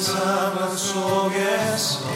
상황 속에서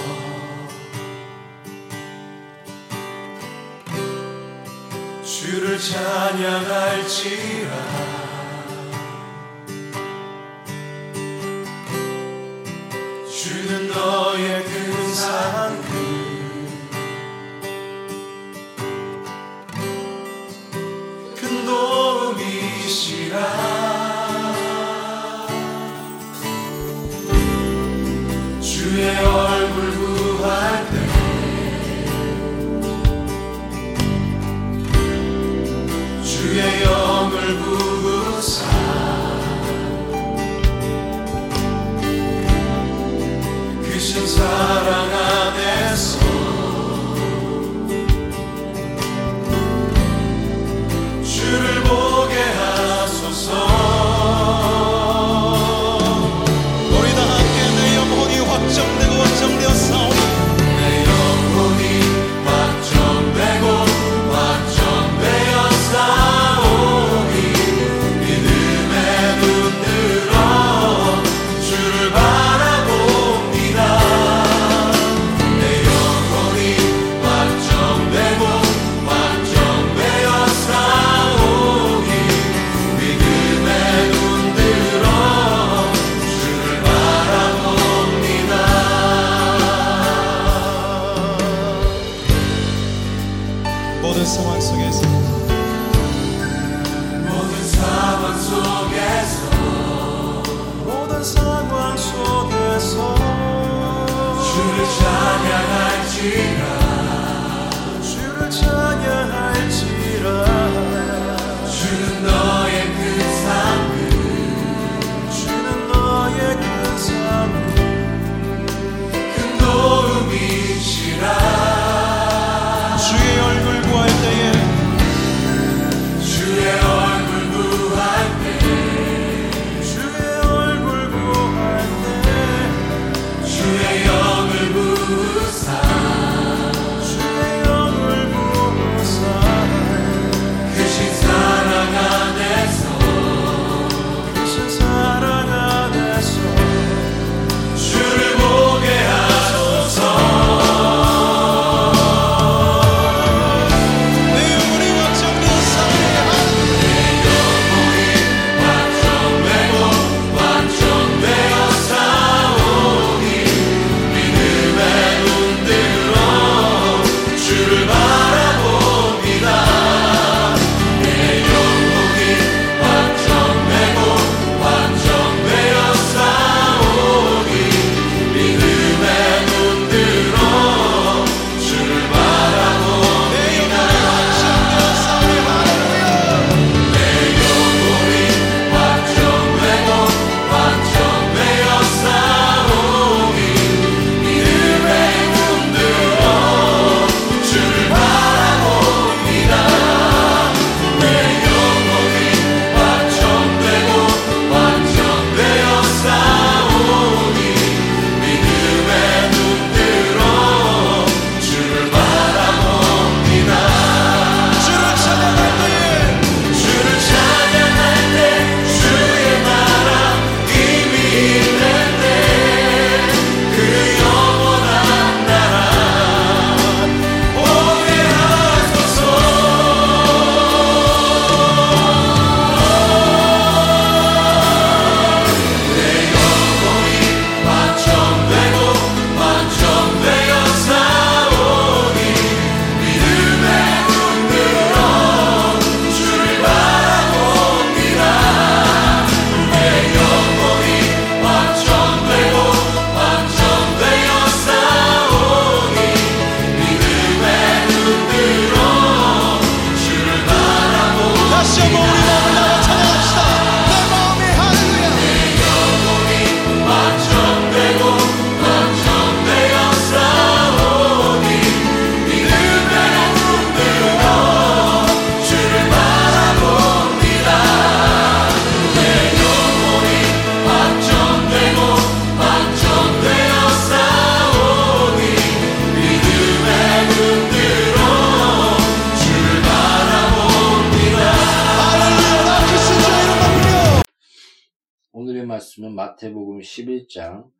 11장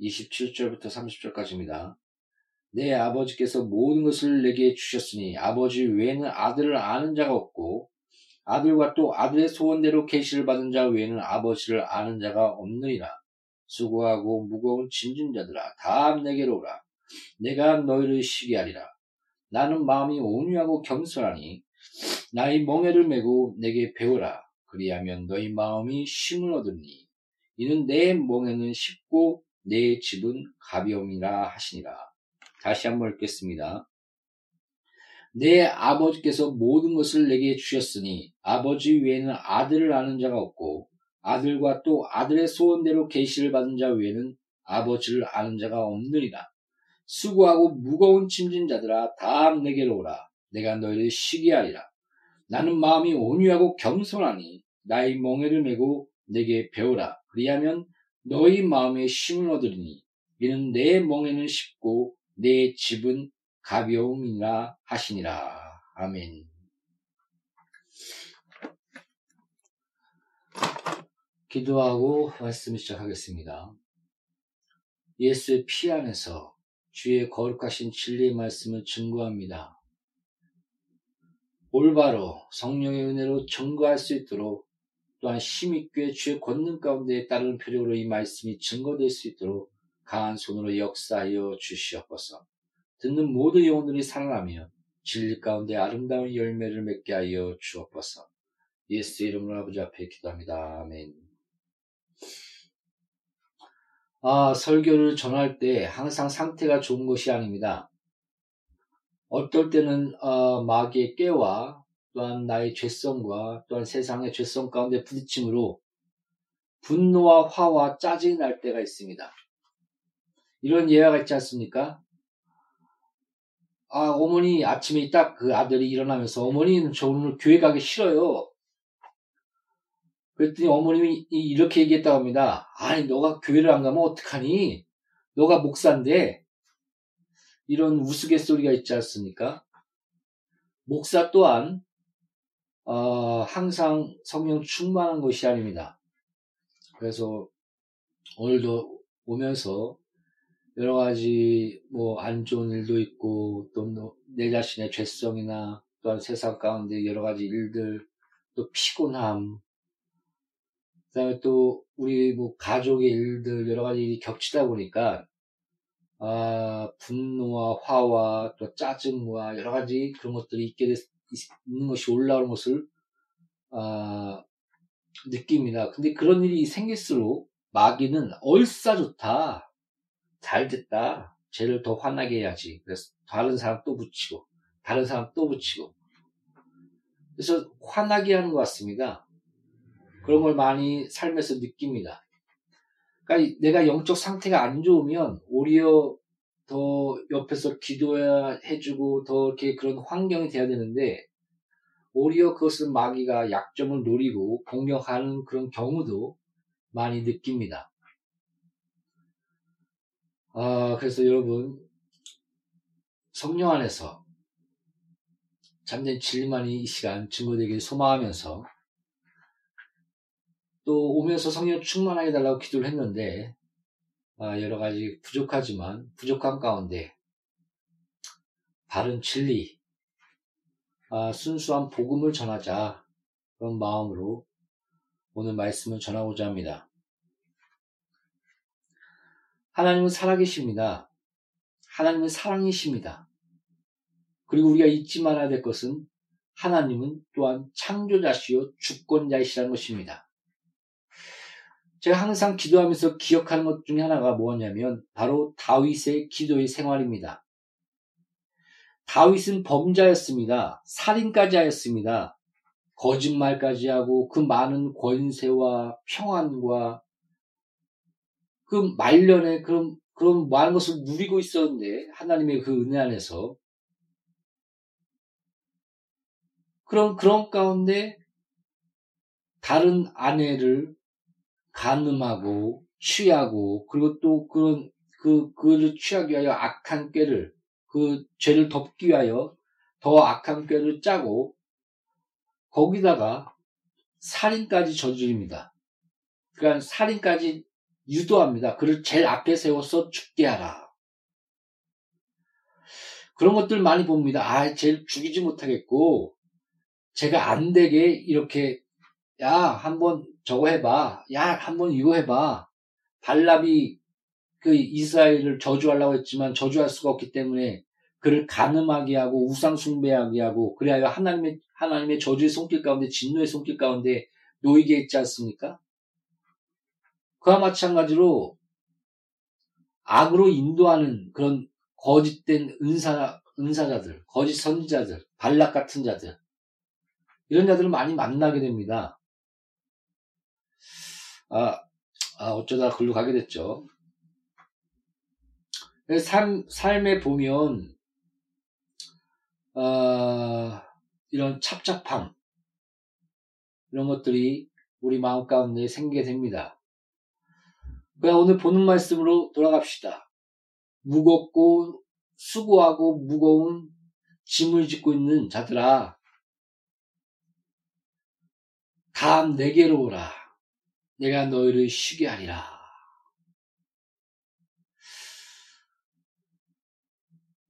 27절부터 30절까지입니다. 내 아버지께서 모든 것을 내게 주셨으니 아버지 외에는 아들을 아는 자가 없고 아들과 또 아들의 소원대로 계시를 받은 자 외에는 아버지를 아는 자가 없느니라. 수고하고 무거운 짐진 자들아 다 내게로 오라. 내가 너희를 쉬게 하리라. 나는 마음이 온유하고 겸손하니 나의 멍에를 메고 내게 배우라. 그리하면 너희 마음이 쉼을 얻으니 이는 내 멍에는 쉽고 내 집은 가벼움이라 하시니라. 다시 한번 읽겠습니다. 내 아버지께서 모든 것을 내게 주셨으니 아버지 외에는 아들을 아는 자가 없고 아들과 또 아들의 소원대로 계시를 받은 자 외에는 아버지를 아는 자가 없느니라. 수고하고 무거운 짐진 자들아 다 내게로 오라. 내가 너희를 쉬게 하리라. 나는 마음이 온유하고 겸손하니 나의 멍에를 메고 내게 배우라. 그리하면 너희 마음에 쉼을 얻으리니 이는 내 멍에는 쉽고 내 집은 가벼움이라 하시니라. 아멘. 기도하고 말씀을 시작하겠습니다. 예수의 피 안에서 주의 거룩하신 진리의 말씀을 증거합니다. 올바로 성령의 은혜로 증거할 수 있도록 또한 힘있게 주의 권능 가운데 따르는 표적으로 이 말씀이 증거될 수 있도록 강한 손으로 역사하여 주시옵소서. 듣는 모든 영혼들이 살아나며 진리 가운데 아름다운 열매를 맺게 하여 주옵소서. 예수 이름으로 아버지 앞에 기도합니다. 아멘. 아, 설교를 전할 때 항상 상태가 좋은 것이 아닙니다. 어떨 때는 어, 마귀의 깨와 또한 나의 죄성과 또한 세상의 죄성 가운데 부딪힘으로 분노와 화와 짜증이 날 때가 있습니다. 이런 예화가 있지 않습니까? 아, 어머니 아침에 딱 그 아들이 일어나면서 어머니는 저 오늘 교회 가기 싫어요. 그랬더니 어머님이 이렇게 얘기했다고 합니다. 아니, 너가 교회를 안 가면 어떡하니? 너가 목사인데, 이런 우스갯소리가 있지 않습니까? 목사 또한, 어, 항상 성령 충만한 것이 아닙니다. 그래서 오늘도 오면서 여러 가지 뭐 안 좋은 일도 있고 또 내 자신의 죄성이나 또한 세상 가운데 여러 가지 일들 또 피곤함 그다음에 또 우리 뭐 가족의 일들 여러 가지 일이 겹치다 보니까 아 분노와 화와 또 짜증과 여러 가지 그런 것들이 있게 됐, 있는 것이 올라오는 것을 아 느낍니다. 근데 그런 일이 생길수록 마귀는 얼싸 좋다. 잘 됐다. 쟤를 더 화나게 해야지. 그래서 다른 사람 또 붙이고, 다른 사람 또 붙이고. 그래서 화나게 하는 것 같습니다. 그런 걸 많이 삶에서 느낍니다. 그러니까 내가 영적 상태가 안 좋으면 오히려 더 옆에서 기도해주고 더 이렇게 그런 환경이 돼야 되는데 오히려 그것은 마귀가 약점을 노리고 공격하는 그런 경우도 많이 느낍니다. 아, 그래서 여러분, 성령 안에서 잠든 진리만이 이 시간 증거되길 소망하면서 또 오면서 성령 충만하게 달라고 기도를 했는데 아, 여러 가지 부족하지만 부족한 가운데 바른 진리, 아, 순수한 복음을 전하자 그런 마음으로 오늘 말씀을 전하고자 합니다. 하나님은 살아계십니다. 하나님은 사랑이십니다. 그리고 우리가 잊지 말아야 될 것은 하나님은 또한 창조자시요 주권자이시라는 것입니다. 제가 항상 기도하면서 기억하는 것 중에 하나가 뭐냐면 바로 다윗의 기도의 생활입니다. 다윗은 범자였습니다. 살인까지 하였습니다. 거짓말까지 하고 그 많은 권세와 평안과 그 말년에 그런 그런 많은 것을 누리고 있었는데 하나님의 그 은혜 안에서 그런 그런 가운데 다른 아내를 간음하고 취하고 그리고 또 그런 그 그를 취하기 위하여 악한 꾀를 그 죄를 덮기 위하여 더 악한 꾀를 짜고 거기다가 살인까지 저지릅니다. 그러니까 살인까지 유도합니다. 그를 제일 앞에 세워서 죽게 하라. 그런 것들 많이 봅니다. 아, 쟤를 죽이지 못하겠고, 제가 안 되게 이렇게, 야, 한번 저거 해봐. 야, 한번 이거 해봐. 발랍이 그 이스라엘을 저주하려고 했지만 저주할 수가 없기 때문에 그를 가늠하게 하고 우상 숭배하게 하고 그래야 하나님의 하나님의 저주의 손길 가운데 진노의 손길 가운데 놓이게 했지 않습니까? 그와 마찬가지로 악으로 인도하는 그런 거짓된 은사 은사자들, 거짓 선지자들, 발락 같은 자들 이런 자들을 많이 만나게 됩니다. 아, 아 어쩌다 글로 가게 됐죠. 삶, 삶에 보면, 어, 이런 찹찹함, 이런 것들이 우리 마음 가운데 생기게 됩니다. 그냥 오늘 보는 말씀으로 돌아갑시다. 무겁고 수고하고 무거운 짐을 짓고 있는 자들아, 다음 내게로 오라. 내가 너희를 쉬게 하리라.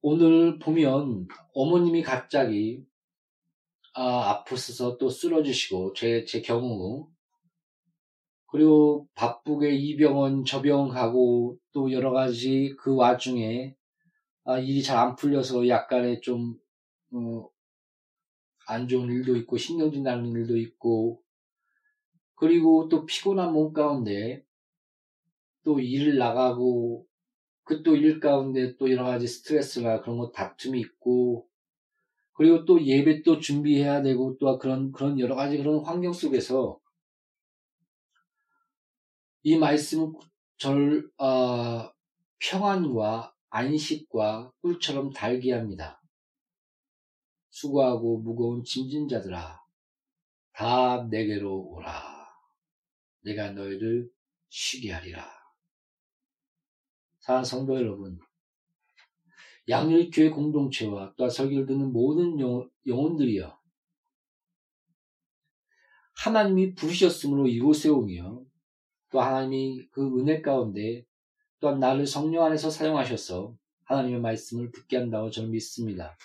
오늘 보면 어머님이 갑자기 아, 아프셔서 또 쓰러지시고 제, 제 경우 그리고 바쁘게 이 병원 저 병원 가고 또 여러 가지 그 와중에 아, 일이 잘 안 풀려서 약간의 좀, 어, 안 좋은 일도 있고 신경질 나는 일도 있고 그리고 또 피곤한 몸 가운데 또 일을 나가고 그 또 일 가운데 또 여러 가지 스트레스나 그런 거 다툼이 있고 그리고 또 예배 또 준비해야 되고 또 그런 그런 여러 가지 그런 환경 속에서 이 말씀은 절 어, 평안과 안식과 꿀처럼 달게 합니다. 수고하고 무거운 짐진 자들아 다 내게로 오라. 내가 너희를 쉬게 하리라. 사랑 성도 여러분, 양일교회 공동체와 또 설교를 듣는 모든 영 혼들이여 하나님이 부르셨으므로 이곳에 오며 또 하나님이 그 은혜 가운데 또한 나를 성령 안에서 사용하셔서 하나님의 말씀을 듣게 한다고 저는 믿습니다.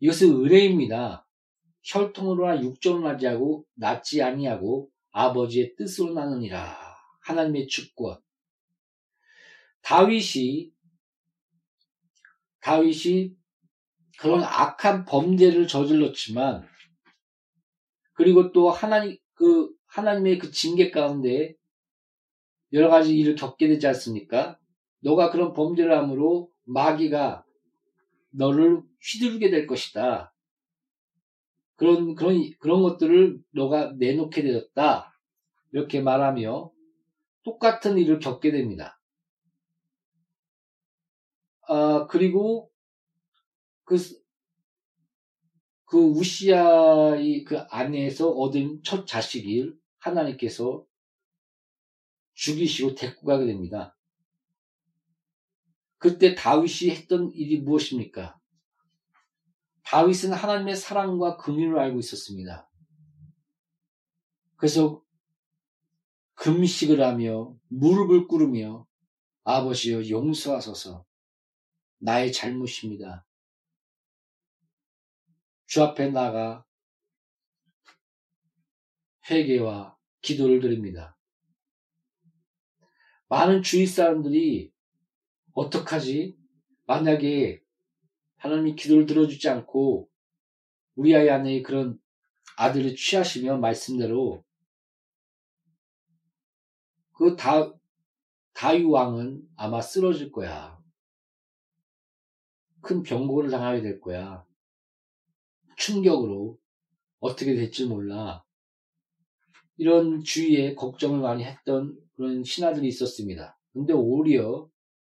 이것은 은혜입니다. 혈통으로나 육정으로 나지 하고 낫지 아니하고 아버지의 뜻으로 나느니라. 하나님의 주권. 다윗이 다윗이 그런 악한 범죄를 저질렀지만 그리고 또 하나님 그 하나님의 그 징계 가운데 여러 가지 일을 겪게 되지 않습니까? 너가 그런 범죄를 함으로 마귀가 너를 휘두르게 될 것이다. 그런 그런 그런 것들을 너가 내놓게 되었다. 이렇게 말하며 똑같은 일을 겪게 됩니다. 아, 그리고 그, 그 우시아의 그 아내에서 얻은 첫 자식을 하나님께서 죽이시고 데리고 가게 됩니다. 그때 다윗이 했던 일이 무엇입니까? 다윗은 하나님의 사랑과 긍휼을 알고 있었습니다. 그래서 금식을 하며 무릎을 꿇으며 아버지여 용서하소서 나의 잘못입니다. 주 앞에 나가 회개와 기도를 드립니다. 많은 주위 사람들이 어떡하지? 만약에 하나님이 기도를 들어주지 않고 우리 아이 안에 그런 아들을 취하시면 말씀대로 그 다, 다윗 왕은 아마 쓰러질 거야. 큰 병고를 당하게 될 거야. 충격으로 어떻게 될지 몰라. 이런 주위에 걱정을 많이 했던 그런 신하들이 있었습니다. 근데 오히려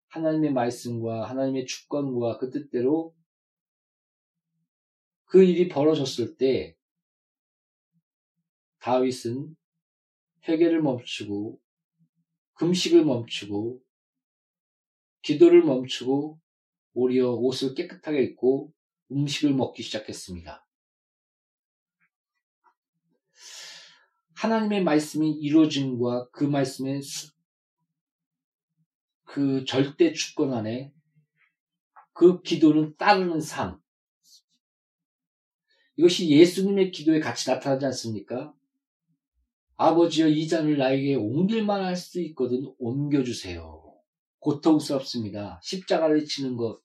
하나님의 말씀과 하나님의 주권과 그 뜻대로 그 일이 벌어졌을 때 다윗은 회개를 멈추고 금식을 멈추고 기도를 멈추고 오히려 옷을 깨끗하게 입고 음식을 먹기 시작했습니다. 하나님의 말씀이 이루어짐과 그 말씀의 수, 그 절대 주권 안에 그 기도는 따르는 삶. 이것이 예수님의 기도에 같이 나타나지 않습니까? 아버지여 이 잔을 나에게 옮길만 할 수 있거든 옮겨주세요. 고통스럽습니다. 십자가를 지는 것,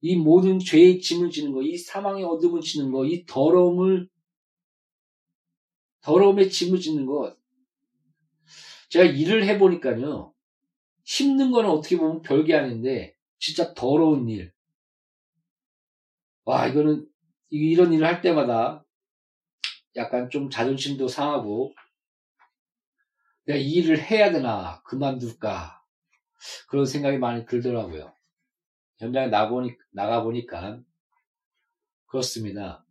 이 모든 죄의 짐을 지는 것, 이 사망의 어둠을 지는 것, 이 더러움을 더러움의 짐을 지는 것. 제가 일을 해보니까요. 힘든 거는 어떻게 보면 별게 아닌데 진짜 더러운 일. 와 이거는 이런 일을 할 때마다 약간 좀 자존심도 상하고 내가 이 일을 해야 되나 그만둘까 그런 생각이 많이 들더라고요. 현장에 나보니, 나가 보니까 그렇습니다.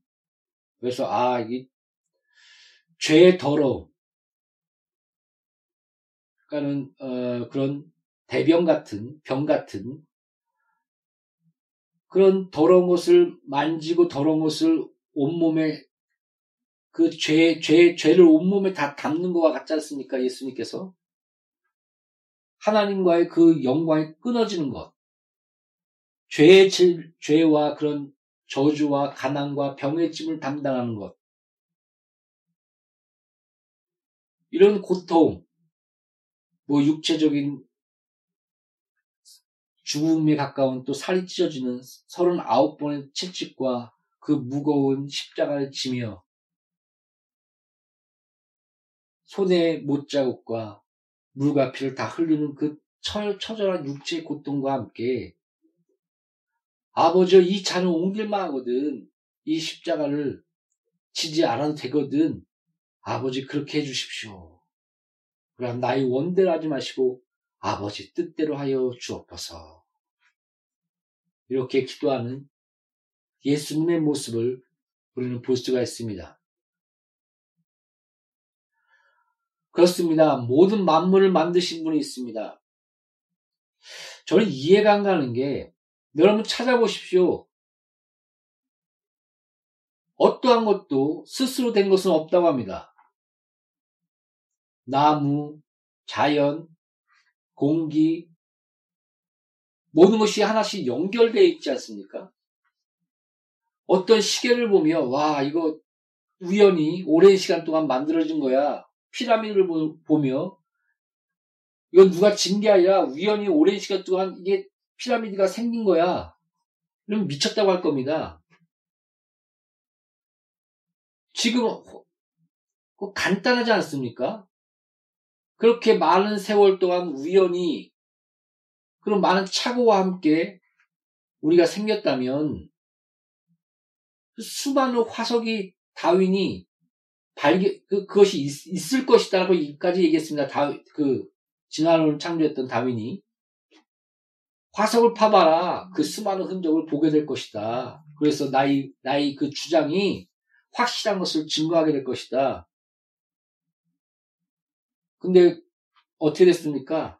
그래서 아, 이 죄의 더러움 그러니까는 어, 그런 대병 같은 병 같은 그런 더러운 것을 만지고 더러운 것을 온몸에 그 죄, 죄, 죄를 온몸에 다 담는 것과 같지 않습니까? 예수님께서. 하나님과의 그 영광이 끊어지는 것. 죄의 질, 죄와 그런 저주와 가난과 병의 짐을 담당하는 것. 이런 고통, 뭐 육체적인 죽음에 가까운 또 살이 찢어지는 39번의 채찍과 그 무거운 십자가를 지며 손에 못자국과 물과 피를 다 흘리는 그 처, 처절한 육체의 고통과 함께 아버지 이 잔을 옮길만 하거든 이 십자가를 지지 않아도 되거든 아버지 그렇게 해주십시오 그럼 나의 원대로 하지 마시고 아버지 뜻대로 하여 주옵소서. 이렇게 기도하는 예수님의 모습을 우리는 볼 수가 있습니다. 그렇습니다. 모든 만물을 만드신 분이 있습니다. 저는 이해가 안 가는 게 여러분 찾아보십시오. 어떠한 것도 스스로 된 것은 없다고 합니다. 나무, 자연, 공기, 모든 것이 하나씩 연결되어 있지 않습니까? 어떤 시계를 보며, 와, 이거 우연히 오랜 시간 동안 만들어진 거야. 피라미드를 보며, 이건 누가 진 게 아니라 우연히 오랜 시간 동안 이게 피라미드가 생긴 거야. 그럼 미쳤다고 할 겁니다. 지금 간단하지 않습니까? 그렇게 많은 세월 동안 우연히 그런 많은 착오와 함께 우리가 생겼다면 그 수많은 화석이 다윈이 발견 그, 그것이 있, 을 것이다라고까지 얘기했습니다. 다, 그 진화론을 창조했던 다윈이 화석을 파봐라 그 수많은 흔적을 보게 될 것이다. 그래서 나의 나의 그 주장이 확실한 것을 증거하게 될 것이다. 근데 어떻게 됐습니까?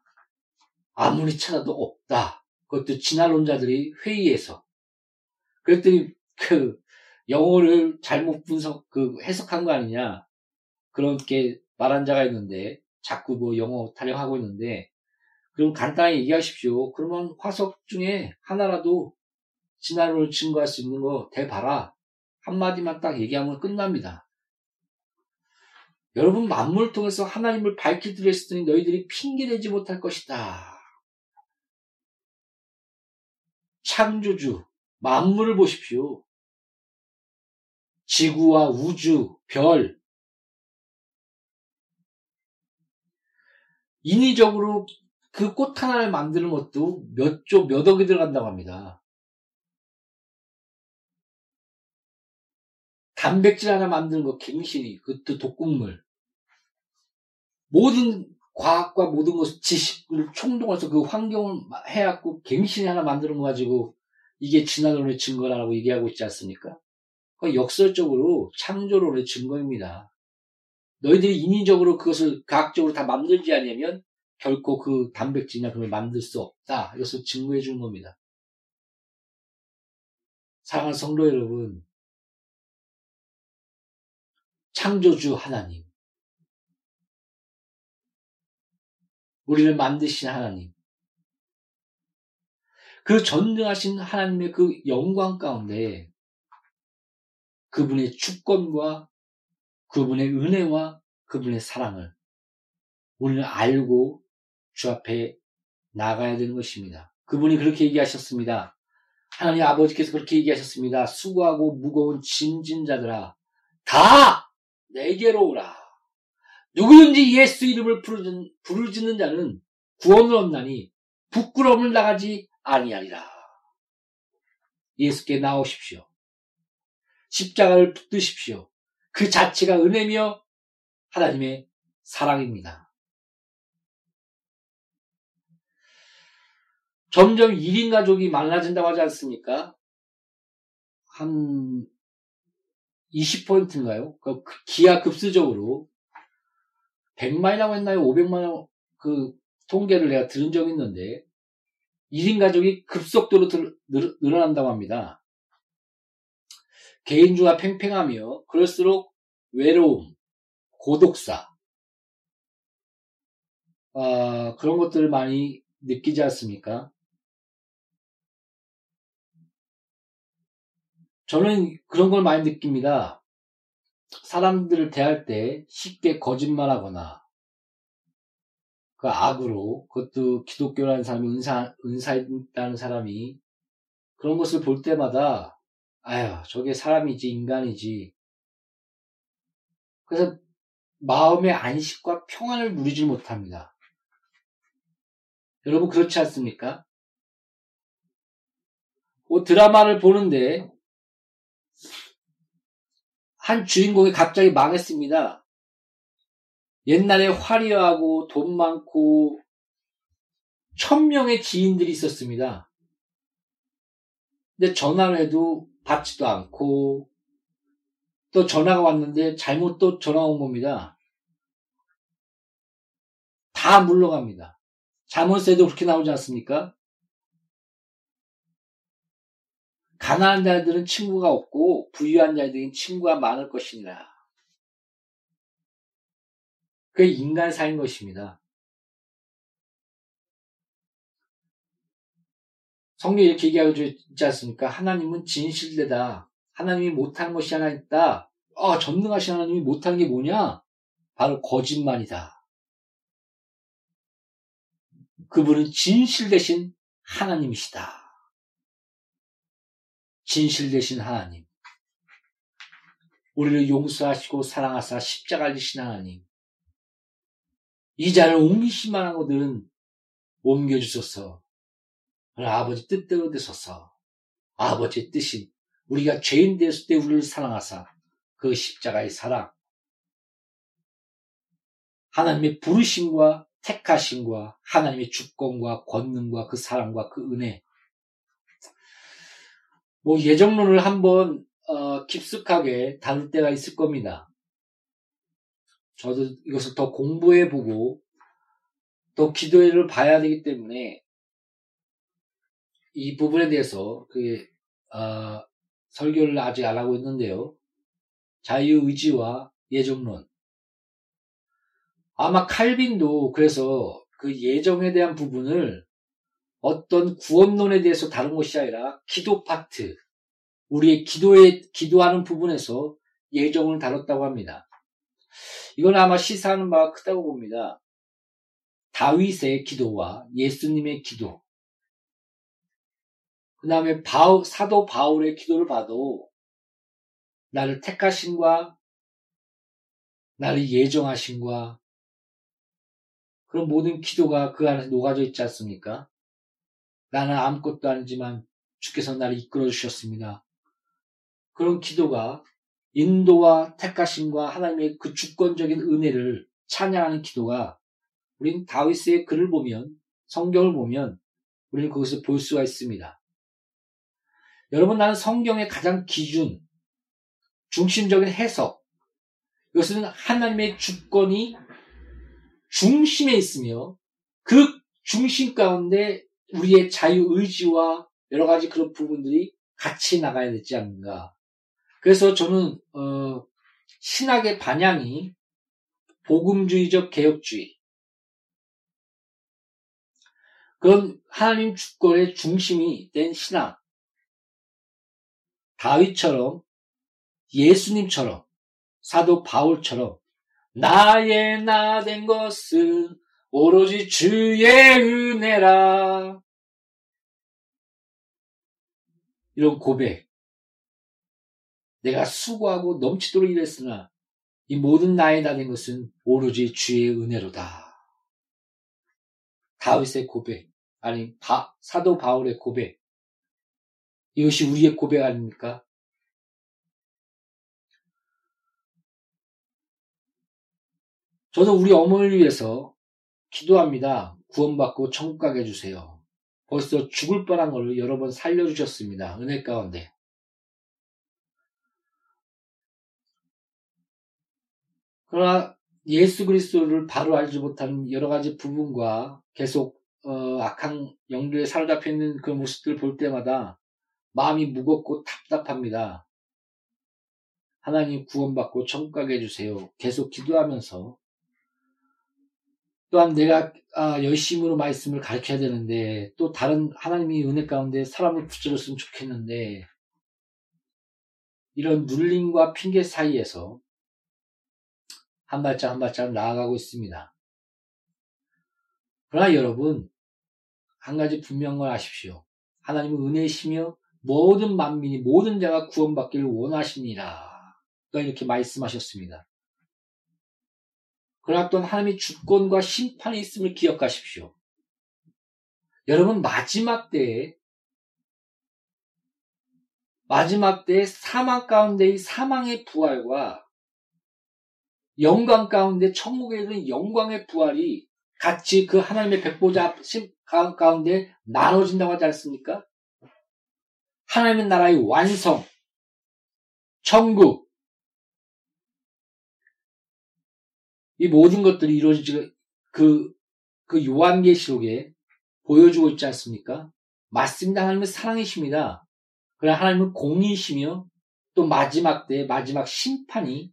아무리 찾아도 없다. 그것도 진화론자들이 회의에서. 그랬더니 그 영어를 잘못 분석, 그 해석한 거 아니냐. 그렇게 말한 자가 있는데 자꾸 뭐 영어 타령하고 있는데 그럼 간단히 얘기하십시오. 그러면 화석 중에 하나라도 진화론을 증거할 수 있는 거 대봐라. 한마디만 딱 얘기하면 끝납니다. 여러분 만물을 통해서 하나님을 밝힐 들었으니 너희들이 핑계대지 못할 것이다. 창조주 만물을 보십시오. 지구와 우주, 별 인위적으로 그 꽃 하나를 만드는 것도 몇 조, 몇 억이 들어간다고 합니다. 단백질 하나 만드는 거 갱신이, 그것도 독극물. 모든 과학과 모든 것 지식을 총동해서 그 환경을 해갖고 갱신이 하나 만드는 거 가지고 이게 진화론의 증거라고 얘기하고 있지 않습니까? 그 역설적으로 창조론의 증거입니다. 너희들이 인위적으로 그것을 과학적으로 다 만들지 않으면 결코 그 단백질이나 그걸 만들 수 없다. 이것을 증거해 주는 겁니다. 사랑하는 성도 여러분, 창조주 하나님, 우리를 만드신 하나님. 그 전능하신 하나님의 그 영광 가운데 그분의 주권과 그분의 은혜와 그분의 사랑을 우리는 알고 주 앞에 나가야 되는 것입니다. 그분이 그렇게 얘기하셨습니다. 하나님 아버지께서 그렇게 얘기하셨습니다. 수고하고 무거운 짐진 자들아 다 내게로 오라. 누구든지 예수 이름을 부르짖는 자는 구원을 얻나니 부끄러움을 나가지 아니하리라. 예수께 나오십시오. 십자가를 붙드십시오. 그 자체가 은혜며 하나님의 사랑입니다. 점점 1인 가족이 많아진다고 하지 않습니까? 한 20%인가요? 그 기하급수적으로 100만이라고 했나요? 500만 그 통계를 내가 들은 적이 있는데 1인 가족이 급속도로 늘어난다고 합니다. 개인주가 팽팽하며 그럴수록 외로움, 고독사 어, 그런 것들을 많이 느끼지 않습니까? 저는 그런 걸 많이 느낍니다. 사람들을 대할 때 쉽게 거짓말하거나 그 악으로 그것도 기독교라는 사람이 은사 은사 있다는 사람이 그런 것을 볼 때마다 아유 저게 사람이지 인간이지 그래서 마음의 안식과 평안을 누리지 못합니다. 여러분 그렇지 않습니까? 뭐 드라마를 보는데 한 주인공이 갑자기 망했습니다. 옛날에 화려하고 돈 많고 천명의 지인들이 있었습니다. 근데 전화를 해도 받지도 않고 또 전화가 왔는데 잘못 또 전화 온 겁니다. 다 물러갑니다. 자문세도 그렇게 나오지 않습니까? 가난한 자들은 친구가 없고 부유한 자들은 친구가 많을 것이니라. 그게 인간사인 것입니다. 성경이 이렇게 얘기하고 있지 않습니까? 하나님은 진실되다. 하나님이 못하는 것이 하나 있다. 아, 전능하신 하나님이 못하는 게 뭐냐? 바로 거짓말이다. 그분은 진실 되신 하나님이시다. 진실 되신 하나님. 우리를 용서하시고 사랑하사 십자가를 지신 하나님. 이 옮기실 만한 것들은 옮겨주소서. 아버지 뜻대로 되소서. 아버지의 뜻인 우리가 죄인 되었을 때 우리를 사랑하사 그 십자가의 사랑. 하나님의 부르심과 택하심과 하나님의 주권과 권능과 그 사랑과 그 은혜. 뭐 예정론을 한번 어, 깊숙하게 다룰 때가 있을 겁니다. 저도 이것을 더 공부해 보고 또 기도회를 봐야 되기 때문에 이 부분에 대해서 그 어, 설교를 아직 안 하고 있는데요. 자유의지와 예정론. 아마 칼빈도 그래서 그 예정에 대한 부분을 어떤 구원론에 대해서 다룬 것이 아니라 기도 파트, 우리의 기도에, 기도하는 부분에서 예정을 다뤘다고 합니다. 이건 아마 시사하는 바가 크다고 봅니다. 다윗의 기도와 예수님의 기도, 그 다음에 사도 바울의 기도를 봐도 나를 택하신과 나를 예정하신과 그런 모든 기도가 그 안에 녹아져 있지 않습니까? 나는 아무것도 아니지만 주께서 나를 이끌어 주셨습니다. 그런 기도가 인도와 택하심과 하나님의 그 주권적인 은혜를 찬양하는 기도가 우린 다윗의 글을 보면 성경을 보면 우리는 거기서 볼 수가 있습니다. 여러분 나는 성경의 가장 기준 중심적인 해석 이것은 하나님의 주권이 중심에 있으며 그 중심 가운데 우리의 자유 의지와 여러 가지 그런 부분들이 같이 나가야 되지 않는가. 그래서 저는 어, 신학의 반향이 복음주의적 개혁주의 그런 하나님 주권의 중심이 된 신앙. 다윗처럼 예수님처럼 사도 바울처럼 나의 나 된 것은 오로지 주의 은혜라. 이런 고백. 내가 수고하고 넘치도록 일했으나 이 모든 나의 나된 것은 오로지 주의 은혜로다. 다윗의 고백, 아니 바, 사도 바울의 고백. 이것이 우리의 고백 아닙니까? 저도 우리 어머니를 위해서 기도합니다. 구원받고 천국 가게 해주세요. 벌써 죽을 뻔한 걸 여러 번 살려주셨습니다. 은혜 가운데. 그러나 예수 그리스도를 바로 알지 못하는 여러 가지 부분과 계속 어, 악한 영들에 사로잡혀 있는 그 모습들을 볼 때마다 마음이 무겁고 답답합니다. 하나님 구원받고 천국 가게 해주세요. 계속 기도하면서 또한 내가 아, 열심으로 말씀을 가르쳐야 되는데 또 다른 하나님이 은혜 가운데 사람을 붙여줬으면 좋겠는데 이런 눌림과 핑계 사이에서 한 발짝 한 발짝 나아가고 있습니다. 그러나 여러분 한 가지 분명한 걸 아십시오. 하나님은 은혜이시며 모든 만민이 모든 자가 구원받기를 원하시니라. 이렇게 말씀하셨습니다. 그러나 또한 하나님의 주권과 심판이 있음을 기억하십시오. 여러분 마지막 때에 마지막 때에 사망 가운데의 사망의 부활과 영광 가운데 천국에 있는 영광의 부활이 같이 그 하나님의 백보자 가운데 나눠진다고 하지 않습니까? 하나님의 나라의 완성, 천국, 이 모든 것들이 이루어지고 그, 그 요한계시록에 보여주고 있지 않습니까? 맞습니다. 하나님은 사랑이십니다. 그러나 하나님은 공의이시며 또 마지막 때 마지막 심판이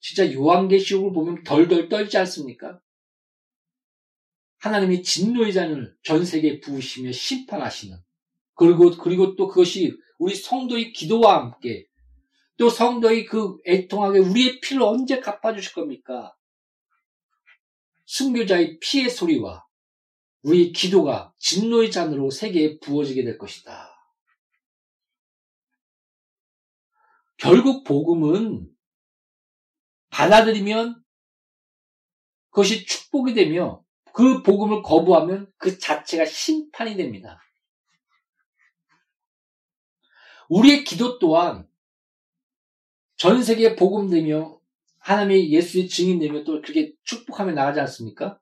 진짜 요한계시록을 보면 덜덜 떨지 않습니까? 하나님이 진노의 잔을 전 세계에 부으시며 심판하시는 그리고 그리고 또 그것이 우리 성도의 기도와 함께 또 성도의 그 애통하게 우리의 피를 언제 갚아주실 겁니까? 순교자의 피의 소리와 우리의 기도가 진노의 잔으로 세계에 부어지게 될 것이다. 결국 복음은 받아들이면 그것이 축복이 되며 그 복음을 거부하면 그 자체가 심판이 됩니다. 우리의 기도 또한 전 세계에 복음 되며 하나님의 예수의 증인 되며 또 그렇게 축복하며 나가지 않습니까?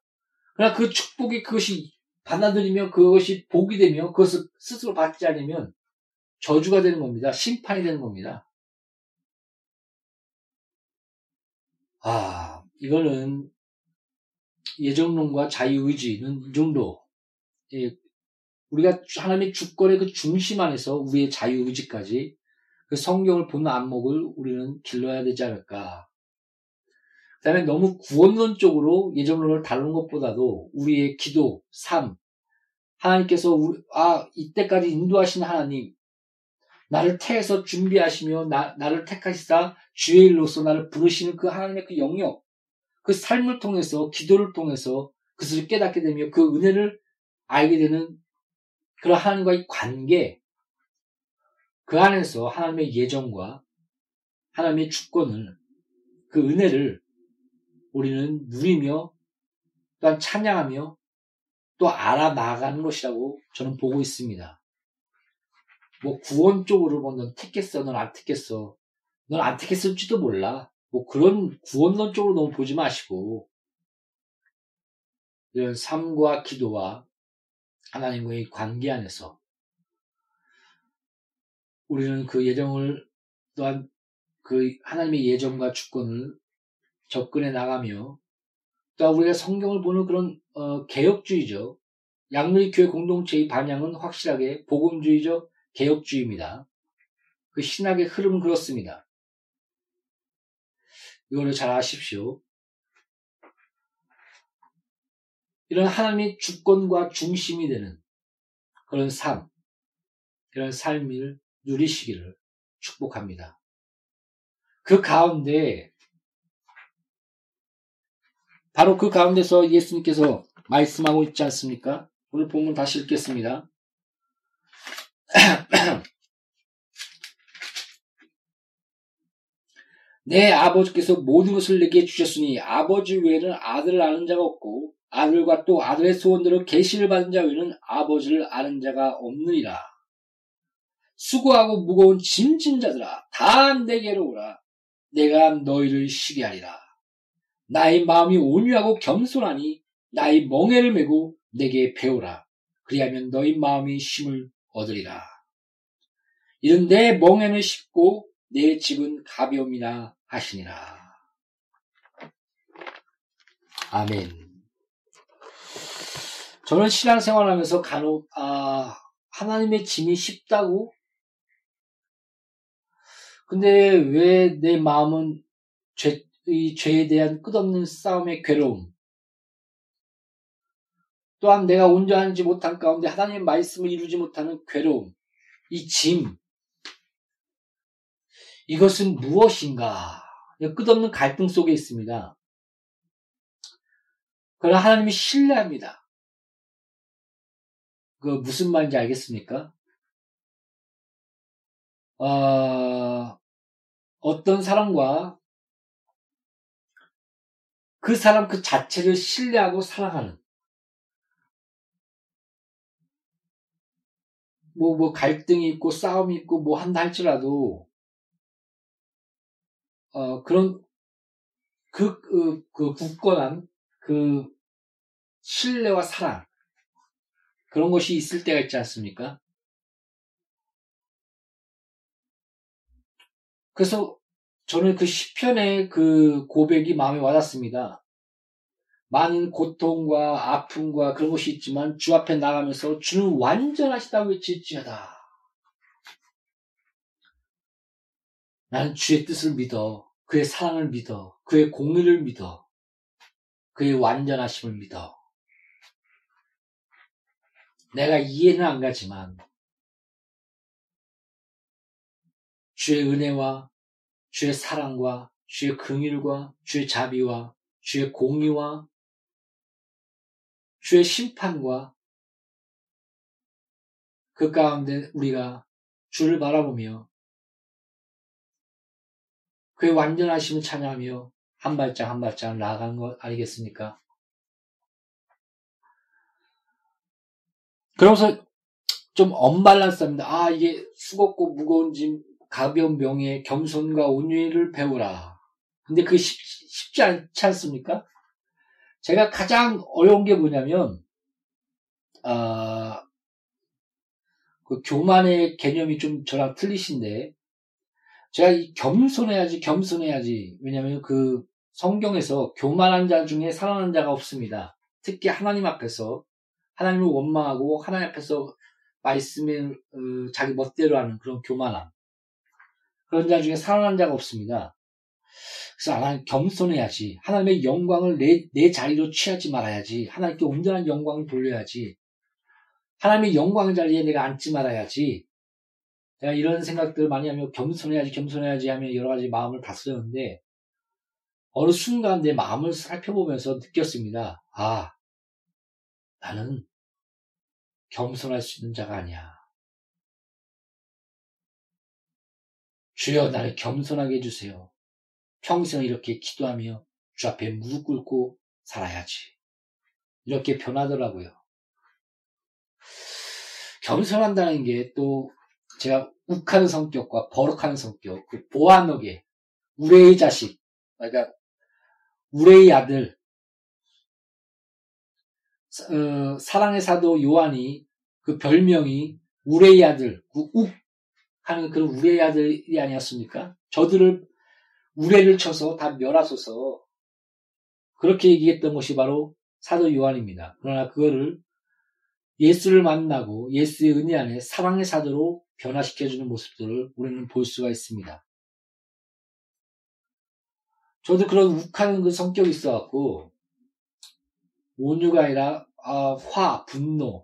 그러나 그 축복이 그것이 받아들이며 그것이 복이 되며 그것을 스스로 받지 않으면 저주가 되는 겁니다. 심판이 되는 겁니다. 아, 이거는 예정론과 자유의지는 이 정도. 예, 우리가 하나님의 주권의 그 중심 안에서 우리의 자유의지까지 그 성경을 보는 안목을 우리는 길러야 되지 않을까. 그 다음에 너무 구원론적으로 예정론을 다루는 것보다도 우리의 기도, 삶, 하나님께서 우리, 아, 이때까지 인도하신 하나님, 나를 태해서 준비하시며 나, 나를 택하시다 주의 일로서 나를 부르시는 그 하나님의 그 영역, 그 삶을 통해서 기도를 통해서 그것을 깨닫게 되며 그 은혜를 알게 되는 하나님과의 관계, 그 안에서 하나님의 예정과 하나님의 주권을 그 은혜를 우리는 누리며 또한 찬양하며 또 알아나가는 것이라고 저는 보고 있습니다. 뭐 구원 쪽으로 뭐넌 택했어, 넌 안 택했어, 넌 안 택했을지도 몰라. 뭐 그런 구원론 쪽으로 너무 보지 마시고 이런 삶과 기도와 하나님과의 관계 안에서 우리는 그 예정을 또한 그 하나님의 예정과 주권을 접근해 나가며 또 우리가 성경을 보는 그런 어, 개혁주의죠. 양누리 교회 공동체의 반향은 확실하게 복음주의적 개혁주의입니다. 그 신학의 흐름은 그렇습니다. 이거를 잘 아십시오. 이런 하나님의 주권과 중심이 되는 그런 삶, 그런 삶을 누리시기를 축복합니다. 그 가운데 바로 그 가운데서 예수님께서 말씀하고 있지 않습니까? 오늘 본문 다시 읽겠습니다. 내 아버지께서 모든 것을 내게 주셨으니 아버지 외에는 아들을 아는 자가 없고 아들과 또 아들의 소원대로 계시를 받은 자 외에는 아버지를 아는 자가 없느니라. 수고하고 무거운 짐진 자들아 다 내게로 오라. 내가 너희를 쉬게 하리라. 나의 마음이 온유하고 겸손하니 나의 멍에를 메고 내게 배우라. 그리하면 너희 마음이 힘을 얻으리라. 이런 내 멍에는 쉽고 내 집은 가벼움이나 하시니라. 아멘. 저는 신앙생활하면서 간혹 아, 하나님의 짐이 쉽다고 근데 왜 내 마음은 죄, 이 죄에 대한 끝없는 싸움의 괴로움, 또한 내가 온전하지 못한 가운데 하나님의 말씀을 이루지 못하는 괴로움, 이 짐, 이것은 무엇인가? 끝없는 갈등 속에 있습니다. 그러나 하나님이 신뢰합니다. 그 무슨 말인지 알겠습니까? 어, 어떤 사람과 그 사람 그 자체를 신뢰하고 사랑하는 뭐, 뭐, 갈등이 있고, 싸움이 있고, 뭐 한다 할지라도, 어, 그런, 그, 그, 그 굳건한, 그, 신뢰와 사랑, 그런 것이 있을 때가 있지 않습니까? 그래서 저는 그 시편의 그 고백이 마음에 와닿습니다. 많은 고통과 아픔과 그런 것이 있지만 주 앞에 나가면서 주는 완전하시다고 외칠지어다. 나는 주의 뜻을 믿어. 그의 사랑을 믿어. 그의 공의를 믿어. 그의 완전하심을 믿어. 내가 이해는 안 가지만 주의 은혜와 주의 사랑과 주의 긍휼과 주의 자비와 주의 공의와 주의 심판과 그 가운데 우리가 주를 바라보며 그의 완전하심을 찬양하며 한 발짝 한 발짝 나아간 것 아니겠습니까? 그러면서 좀 언밸런스합니다. 아 이게 수겁고 무거운 짐 가벼운 명예 겸손과 온유를 배우라. 근데 그게 쉽, 쉽지 않지 않습니까? 제가 가장 어려운 게 뭐냐면, 아, 그 교만의 개념이 좀 저랑 틀리신데, 제가 이 겸손해야지, 겸손해야지. 왜냐면 그 성경에서 교만한 자 중에 살아난 자가 없습니다. 특히 하나님 앞에서, 하나님을 원망하고 하나님 앞에서 말씀을 어, 자기 멋대로 하는 그런 교만함. 그런 자 중에 살아난 자가 없습니다. 그래서 하나님 겸손해야지. 하나님의 영광을 내, 내 자리로 취하지 말아야지. 하나님께 온전한 영광을 돌려야지. 하나님의 영광 자리에 내가 앉지 말아야지. 내가 이런 생각들을 많이 하며 겸손해야지, 겸손해야지 하며 여러 가지 마음을 다스렸는데, 어느 순간 내 마음을 살펴보면서 느꼈습니다. 아, 나는 겸손할 수 있는 자가 아니야. 주여 나를 겸손하게 해주세요. 평생 이렇게 기도하며 주 앞에 무릎 꿇고 살아야지. 이렇게 변하더라고요. 겸손한다는 게 또 제가 욱하는 성격과 버럭하는 성격, 그 보아너게, 우레의 자식, 그러니까 우레의 아들, 어, 사랑의 사도 요한이 그 별명이 우레의 아들, 그 욱 하는 그런 우레의 아들이 아니었습니까? 저들을 우레를 쳐서 다 멸하소서 그렇게 얘기했던 것이 바로 사도 요한입니다. 그러나 그거를 예수를 만나고 예수의 은혜 안에 사랑의 사도로 변화시켜주는 모습들을 우리는 볼 수가 있습니다. 저도 그런 욱하는 그 성격이 있어갖고 온유가 아니라 아, 화, 분노.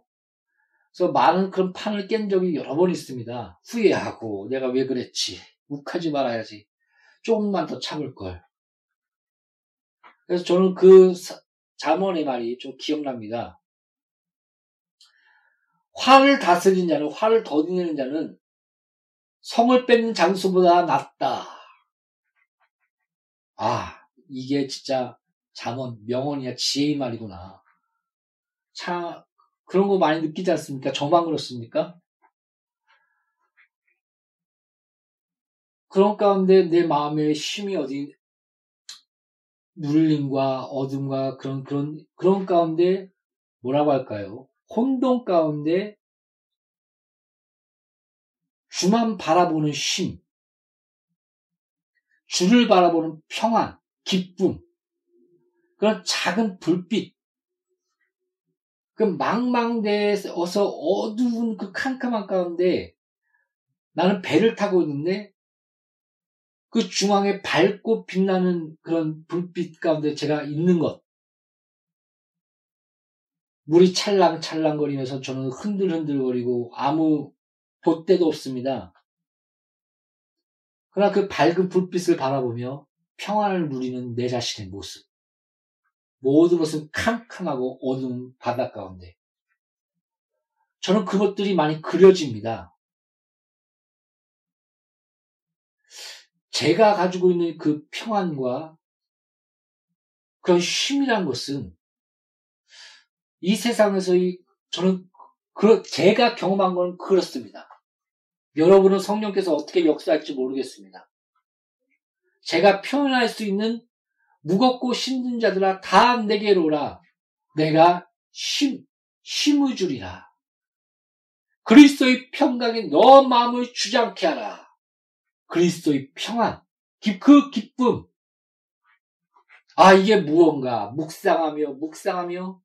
그래서 많은 그런 판을 깬 적이 여러 번 있습니다. 후회하고 내가 왜 그랬지. 욱하지 말아야지. 조금만 더 참을 걸. 그래서 저는 그 자문의 말이 좀 기억납니다. 화를 다스리는 자는 화를 더디내는 자는 성을 뺏는 장수보다 낫다. 아, 이게 진짜 잠언, 명언이야 지혜의 말이구나. 참 그런 거 많이 느끼지 않습니까? 저만 그렇습니까? 그런 가운데 내 마음의 힘이 어디 눌림과 어둠과 그런 그런 그런 가운데 뭐라고 할까요? 혼돈 가운데 주만 바라보는 심, 주를 바라보는 평안, 기쁨, 그런 작은 불빛, 그 망망대에서 어두운 그 캄캄한 가운데 나는 배를 타고 있는데 그 중앙에 밝고 빛나는 그런 불빛 가운데 제가 있는 것. 물이 찰랑찰랑거리면서 저는 흔들흔들거리고 아무 돛대도 없습니다. 그러나 그 밝은 불빛을 바라보며 평안을 누리는 내 자신의 모습. 모든 것은 캄캄하고 어두운 바다 가운데. 저는 그것들이 많이 그려집니다. 제가 가지고 있는 그 평안과 그런 쉼이란 것은 이 세상에서의 저는 그 제가 경험한 건 그렇습니다. 여러분은 성령께서 어떻게 역사할지 모르겠습니다. 제가 표현할 수 있는 무겁고 힘든 자들아 다 내게로 오라. 내가 심, 힘을 주리라. 그리스도의 평강이 너 마음을 주장케 하라. 그리스도의 평안, 그 기쁨. 아, 이게 무언가 묵상하며 묵상하며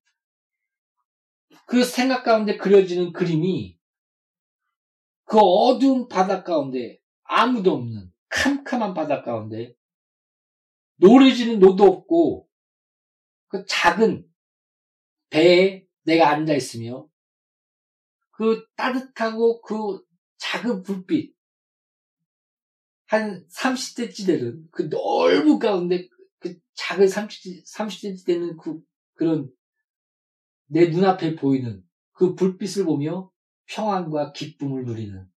그 생각 가운데 그려지는 그림이 그 어두운 바다 가운데 아무도 없는 캄캄한 바다 가운데 노래지는 노도 없고 그 작은 배에 내가 앉아 있으며 그 따뜻하고 그 작은 불빛 한 30cm 되는 그 넓은 가운데 그 작은 30, 30cm 되는 그 그런 내 눈앞에 보이는 그 불빛을 보며 평안과 기쁨을 누리는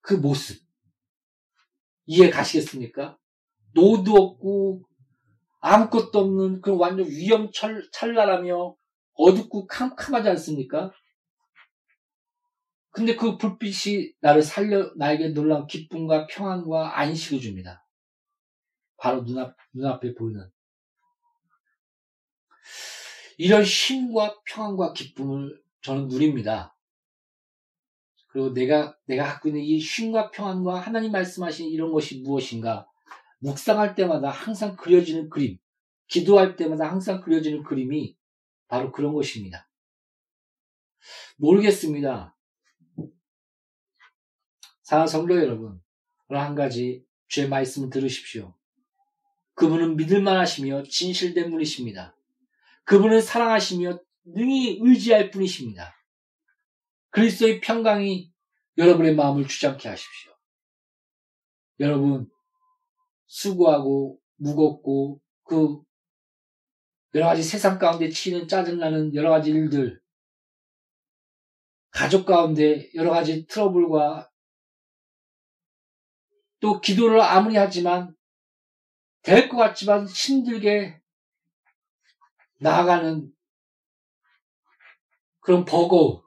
그 모습. 이해 가시겠습니까? 노도 없고 아무것도 없는 그런 완전 위험찰랄하며 어둡고 캄캄하지 않습니까? 근데 그 불빛이 나를 살려, 나에게 놀라운 기쁨과 평안과 안식을 줍니다. 바로 눈앞, 눈앞에 보이는. 이런 쉼과 평안과 기쁨을 저는 누립니다. 그리고 내가, 내가 갖고 있는 이 쉼과 평안과 하나님 말씀하신 이런 것이 무엇인가? 묵상할 때마다 항상 그려지는 그림, 기도할 때마다 항상 그려지는 그림이 바로 그런 것입니다. 모르겠습니다. 사랑 성도 여러분, 오늘 한 가지 주의 말씀을 들으십시오. 그분은 믿을만 하시며 진실된 분이십니다. 그분은 사랑하시며 능히 의지할 분이십니다. 그리스도의 평강이 여러분의 마음을 주장케 하십시오. 여러분, 수고하고 무겁고 그 여러 가지 세상 가운데 치는 짜증나는 여러 가지 일들, 가족 가운데 여러 가지 트러블과 또 기도를 아무리 하지만 될 것 같지만 힘들게 나아가는 그런 버거움,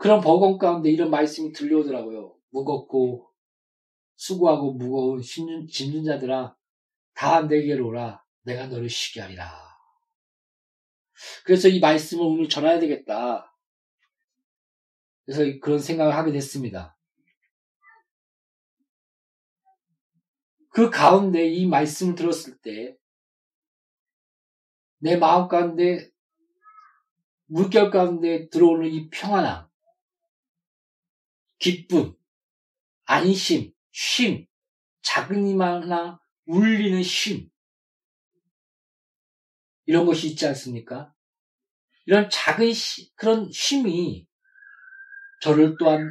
그런 버거움 가운데 이런 말씀이 들려오더라고요. 무겁고 수고하고 무거운 짐진 자들아 다 내게로 오라 내가 너를 쉬게 하리라. 그래서 이 말씀을 오늘 전해야 되겠다. 그래서 그런 생각을 하게 됐습니다. 그 가운데 이 말씀을 들었을 때 내 마음 가운데 물결 가운데 들어오는 이 평안함, 기쁨, 안심, 쉼, 작은이만하나 울리는 쉼 이런 것이 있지 않습니까? 이런 작은 시, 그런 쉼이 저를 또한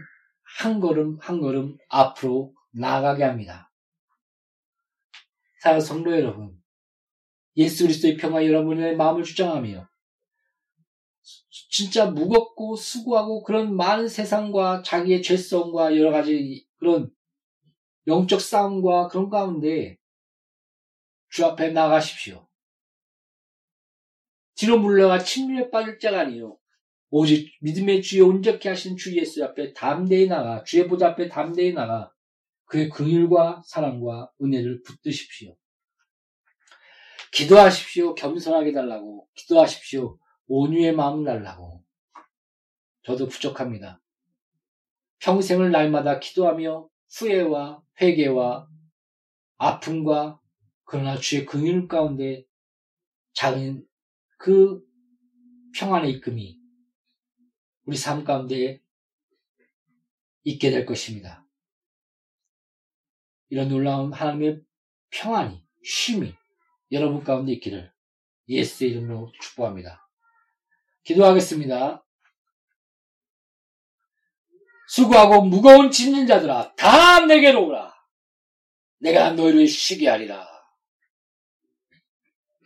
한 걸음 한 걸음 앞으로 나아가게 합니다. 사랑 성도 여러분, 예수 그리스도의 평화 여러분의 마음을 주장하며 진짜 무겁고 수고하고 그런 많은 세상과 자기의 죄성과 여러 가지 그런 영적 싸움과 그런 가운데 주 앞에 나가십시오. 뒤로 물러가 침륜에 빠질 자가 아니요 오직 믿음의 주에 온전케 하신 주 예수 앞에 담대히 나가 주의 보좌 앞에 담대히 나가 그의 긍휼과 사랑과 은혜를 붙드십시오. 기도하십시오. 겸손하게 달라고. 기도하십시오. 온유의 마음 달라고. 저도 부족합니다. 평생을 날마다 기도하며 후회와 회개와 아픔과 그러나 주의 긍휼 가운데 작은 그 평안의 입금이 우리 삶 가운데 있게 될 것입니다. 이런 놀라운 하나님의 평안이, 쉼이 여러분 가운데 있기를 예수의 이름으로 축복합니다. 기도하겠습니다. 수고하고 무거운 짐진 자들아 다 내게로 오라. 내가 너희를 쉬게 하리라.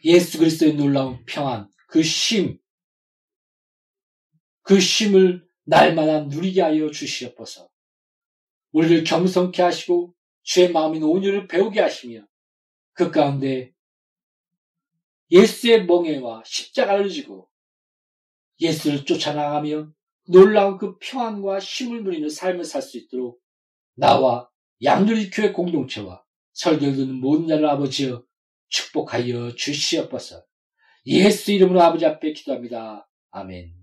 예수 그리스도의 놀라운 평안, 그 쉼, 그 쉼을 날마다 누리게 하여 주시옵소서. 우리를 겸손케 하시고 주의 마음인 온유를 배우게 하시며 그 가운데 예수의 멍에와 십자가를 지고 예수를 쫓아나가며 놀라운 그 평안과 힘을 누리는 삶을 살 수 있도록 나와 양누리 교회 공동체와 설교 듣는 모든 자를 아버지여 축복하여 주시옵소서. 예수 이름으로 아버지 앞에 기도합니다. 아멘.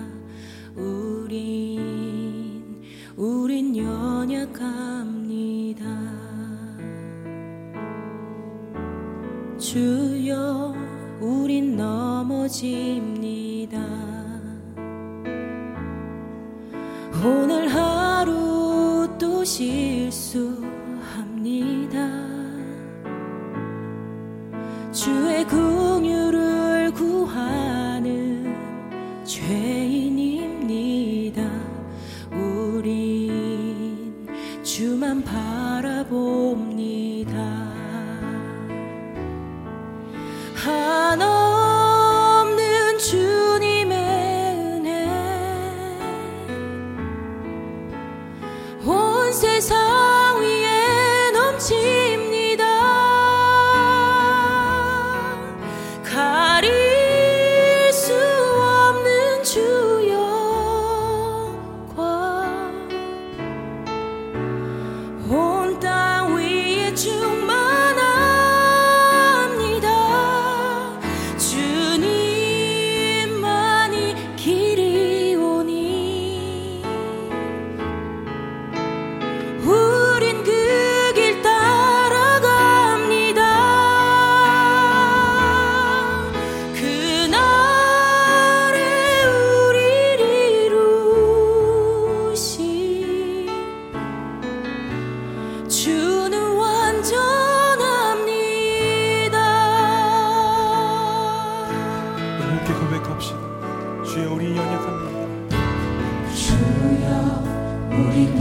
넘어집니다. 오늘 하루 또 실수합니다. 주의 긍 우